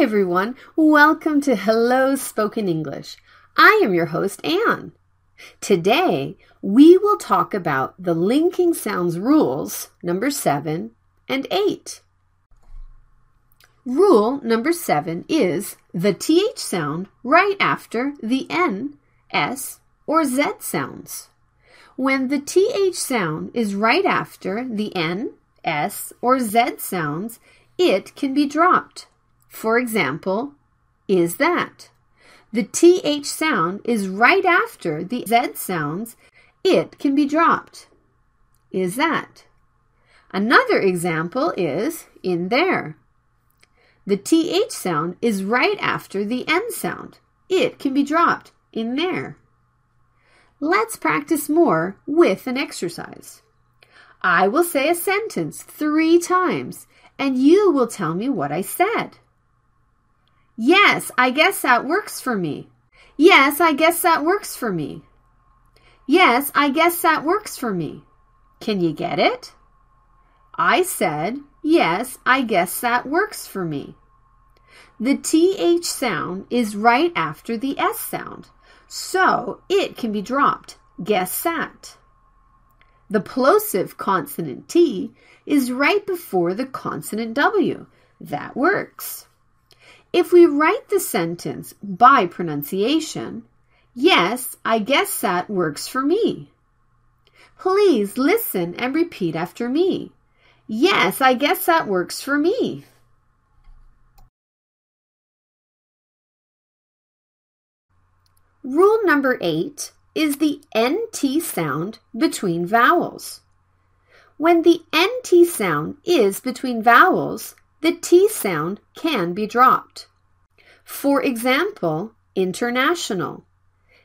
everyone. Welcome to Hello Spoken English. I am your host, Anne. Today, we will talk about the linking sounds rules, number seven and eight. Rule number seven is the TH sound right after the N, S, or Z sounds. When the TH sound is right after the N, S, or Z sounds, it can be dropped. For example, is that. The TH sound is right after the Z sounds. It can be dropped. Is that. Another example is in there. The TH sound is right after the N sound. It can be dropped in there. Let's practice more with an exercise. I will say a sentence three times and you will tell me what I said. Yes, I guess that works for me. Yes, I guess that works for me. Yes, I guess that works for me. Can you get it? I said, Yes, I guess that works for me. The TH sound is right after the S sound, so it can be dropped. Guess that. The plosive consonant T is right before the consonant W. That works. If we write the sentence by pronunciation, yes, I guess that works for me. Please listen and repeat after me. Yes, I guess that works for me. Rule number eight is the NT sound between vowels. When the NT sound is between vowels, the T sound can be dropped. For example, international.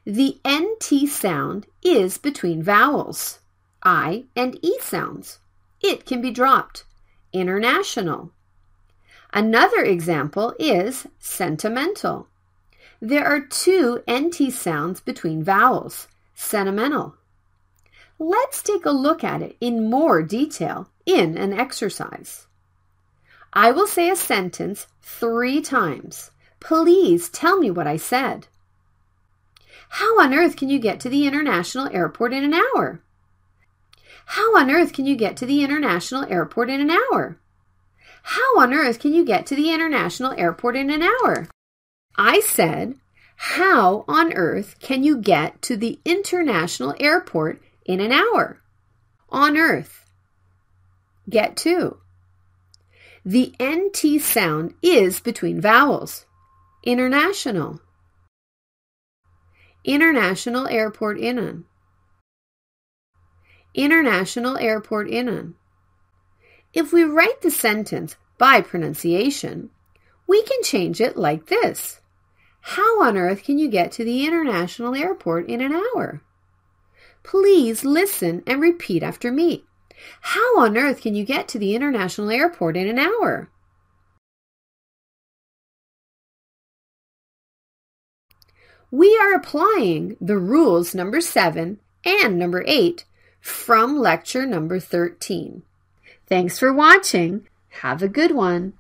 The NT sound is between vowels, I and E sounds. It can be dropped. International. Another example is sentimental. There are two NT sounds between vowels, sentimental. Let's take a look at it in more detail in an exercise. I will say a sentence three times. Please tell me what I said. How on earth can you get to the international airport in an hour? How on earth can you get to the international airport in an hour? How on earth can you get to the international airport in an hour? I said, How on earth can you get to the international airport in an hour? On earth. Get to. The NT sound is between vowels. International. International Airport Innan. International Airport Innan. If we write the sentence by pronunciation, we can change it like this. How on earth can you get to the international airport in an hour? Please listen and repeat after me. How on earth can you get to the international airport in an hour? We are applying the rules number 7 and number 8 from lecture number 13. Thanks for watching. Have a good one.